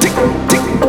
tick, tick.